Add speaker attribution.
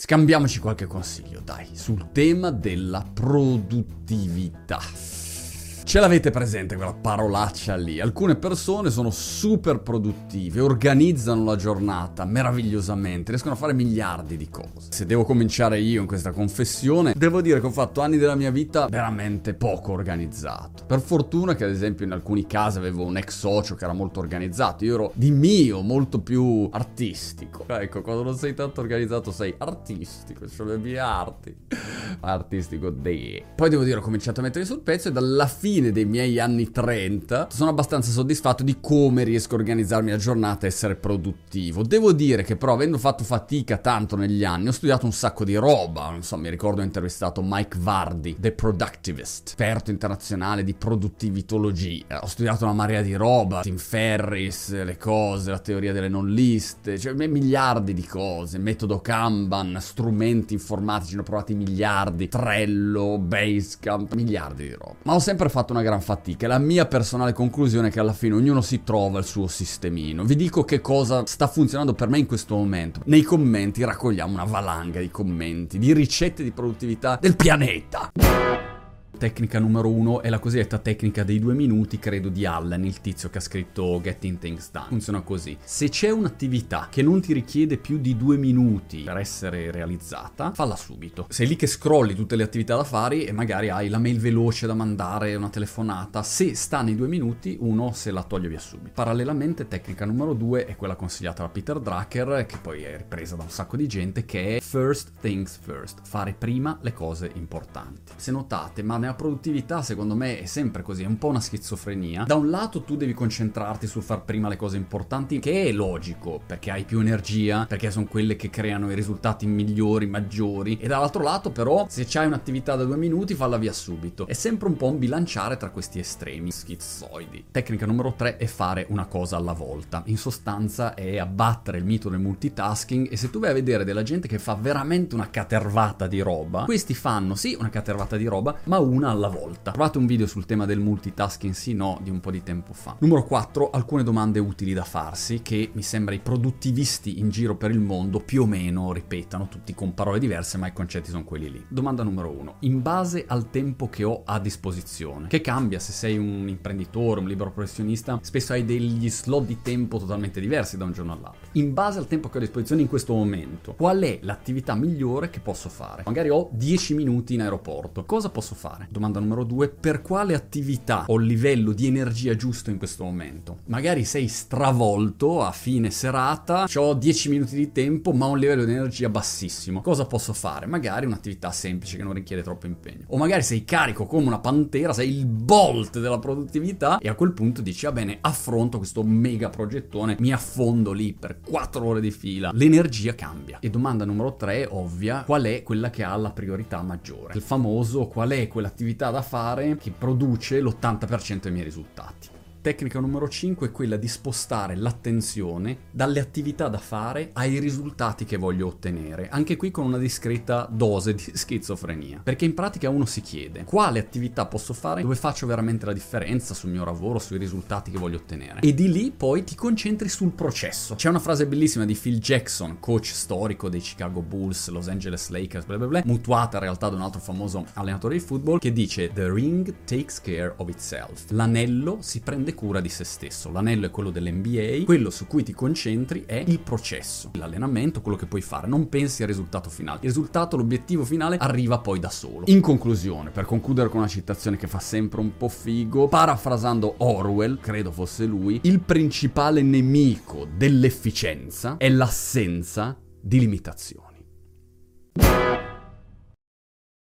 Speaker 1: Scambiamoci qualche consiglio, dai, sul tema della produttività. Ce l'avete presente quella parolaccia lì? Alcune persone sono super produttive, organizzano la giornata meravigliosamente, riescono a fare miliardi di cose. Se devo cominciare io in questa confessione, devo dire che ho fatto anni della mia vita veramente poco organizzato. Per fortuna che ad esempio in alcuni casi avevo un ex socio che era molto organizzato, io ero di mio molto più artistico. Ecco, quando non sei tanto organizzato sei artistico, sono le mie arti. Artistico dei. Poi devo dire ho cominciato a mettere sul pezzo e dalla fine fine dei miei anni 30 sono abbastanza soddisfatto di come riesco a organizzarmi la giornata e essere produttivo. Devo dire che però avendo fatto fatica tanto negli anni ho studiato un sacco di roba, non so, mi ricordo ho intervistato Mike Vardy, The Productivist, esperto internazionale di produttivitologia. Ho studiato una marea di roba, Tim Ferris, le cose, la teoria delle non liste, cioè miliardi di cose, metodo Kanban, strumenti informatici, ne ho provati miliardi, Trello, Basecamp, miliardi di roba. Ma ho sempre fatto fatto una gran fatica. La mia personale conclusione è che alla fine ognuno si trova il suo sistemino. Vi dico che cosa sta funzionando per me in questo momento. Nei commenti raccogliamo una valanga di commenti, di ricette di produttività del pianeta. Tecnica numero uno è la cosiddetta tecnica dei due minuti, credo di Allen, il tizio che ha scritto Getting Things Done. Funziona così. Se c'è un'attività che non ti richiede più di due minuti per essere realizzata, falla subito. Sei lì che scrolli tutte le attività da fare e magari hai la mail veloce da mandare, una telefonata. Se sta nei due minuti, uno se la toglie via subito. Parallelamente, tecnica numero due è quella consigliata da Peter Drucker, che poi è ripresa da un sacco di gente, che è First Things First. Fare prima le cose importanti. Se notate, ma nella produttività secondo me è sempre così, è un po' una schizofrenia. Da un lato tu devi concentrarti sul far prima le cose importanti, che è logico, perché hai più energia, perché sono quelle che creano i risultati migliori, maggiori. E dall'altro lato però, se c'hai un'attività da due minuti, falla via subito. È sempre un po' un bilanciare tra questi estremi schizoidi. Tecnica numero tre è fare una cosa alla volta. In sostanza è abbattere il mito del multitasking e se tu vai a vedere della gente che fa veramente una catervata di roba, questi fanno sì una catervata di roba, ma una alla volta. Trovate un video sul tema del multitasking sì no di un po' di tempo fa. Numero 4, alcune domande utili da farsi che mi sembra i produttivisti in giro per il mondo più o meno ripetano, tutti con parole diverse ma i concetti sono quelli lì. Domanda numero 1, in base al tempo che ho a disposizione, che cambia se sei un imprenditore, un libero professionista, spesso hai degli slot di tempo totalmente diversi da un giorno all'altro. In base al tempo che ho a disposizione in questo momento, qual è l'attività migliore che posso fare? Magari ho 10 minuti in aeroporto, cosa posso fare? Domanda numero due, per quale attività ho il livello di energia giusto in questo momento? Magari sei stravolto a fine serata, ho 10 minuti di tempo ma ho un livello di energia bassissimo. Cosa posso fare? Magari un'attività semplice che non richiede troppo impegno. O magari sei carico come una pantera, sei il bolt della produttività e a quel punto dici va bene, affronto questo mega progettone, mi affondo lì per 4 ore di fila. L'energia cambia. E domanda numero 3, ovvia, qual è quella che ha la priorità maggiore? Il famoso qual è quell'attività attività da fare che produce l'80% dei miei risultati. Tecnica numero 5 è quella di spostare l'attenzione dalle attività da fare ai risultati che voglio ottenere, anche qui con una discreta dose di schizofrenia, perché in pratica uno si chiede quale attività posso fare dove faccio veramente la differenza sul mio lavoro, sui risultati che voglio ottenere e di lì poi ti concentri sul processo. C'è una frase bellissima di Phil Jackson, coach storico dei Chicago Bulls, Los Angeles Lakers, bla bla bla, mutuata in realtà da un altro famoso allenatore di football che dice The ring takes care of itself. L'anello si prende cura di se stesso. L'anello è quello dell'NBA, quello su cui ti concentri è il processo, l'allenamento, quello che puoi fare. Non pensi al risultato finale. Il risultato, l'obiettivo finale arriva poi da solo. In conclusione, per concludere con una citazione che fa sempre un po' figo, parafrasando Orwell, credo fosse lui, il principale nemico dell'efficienza è l'assenza di limitazioni.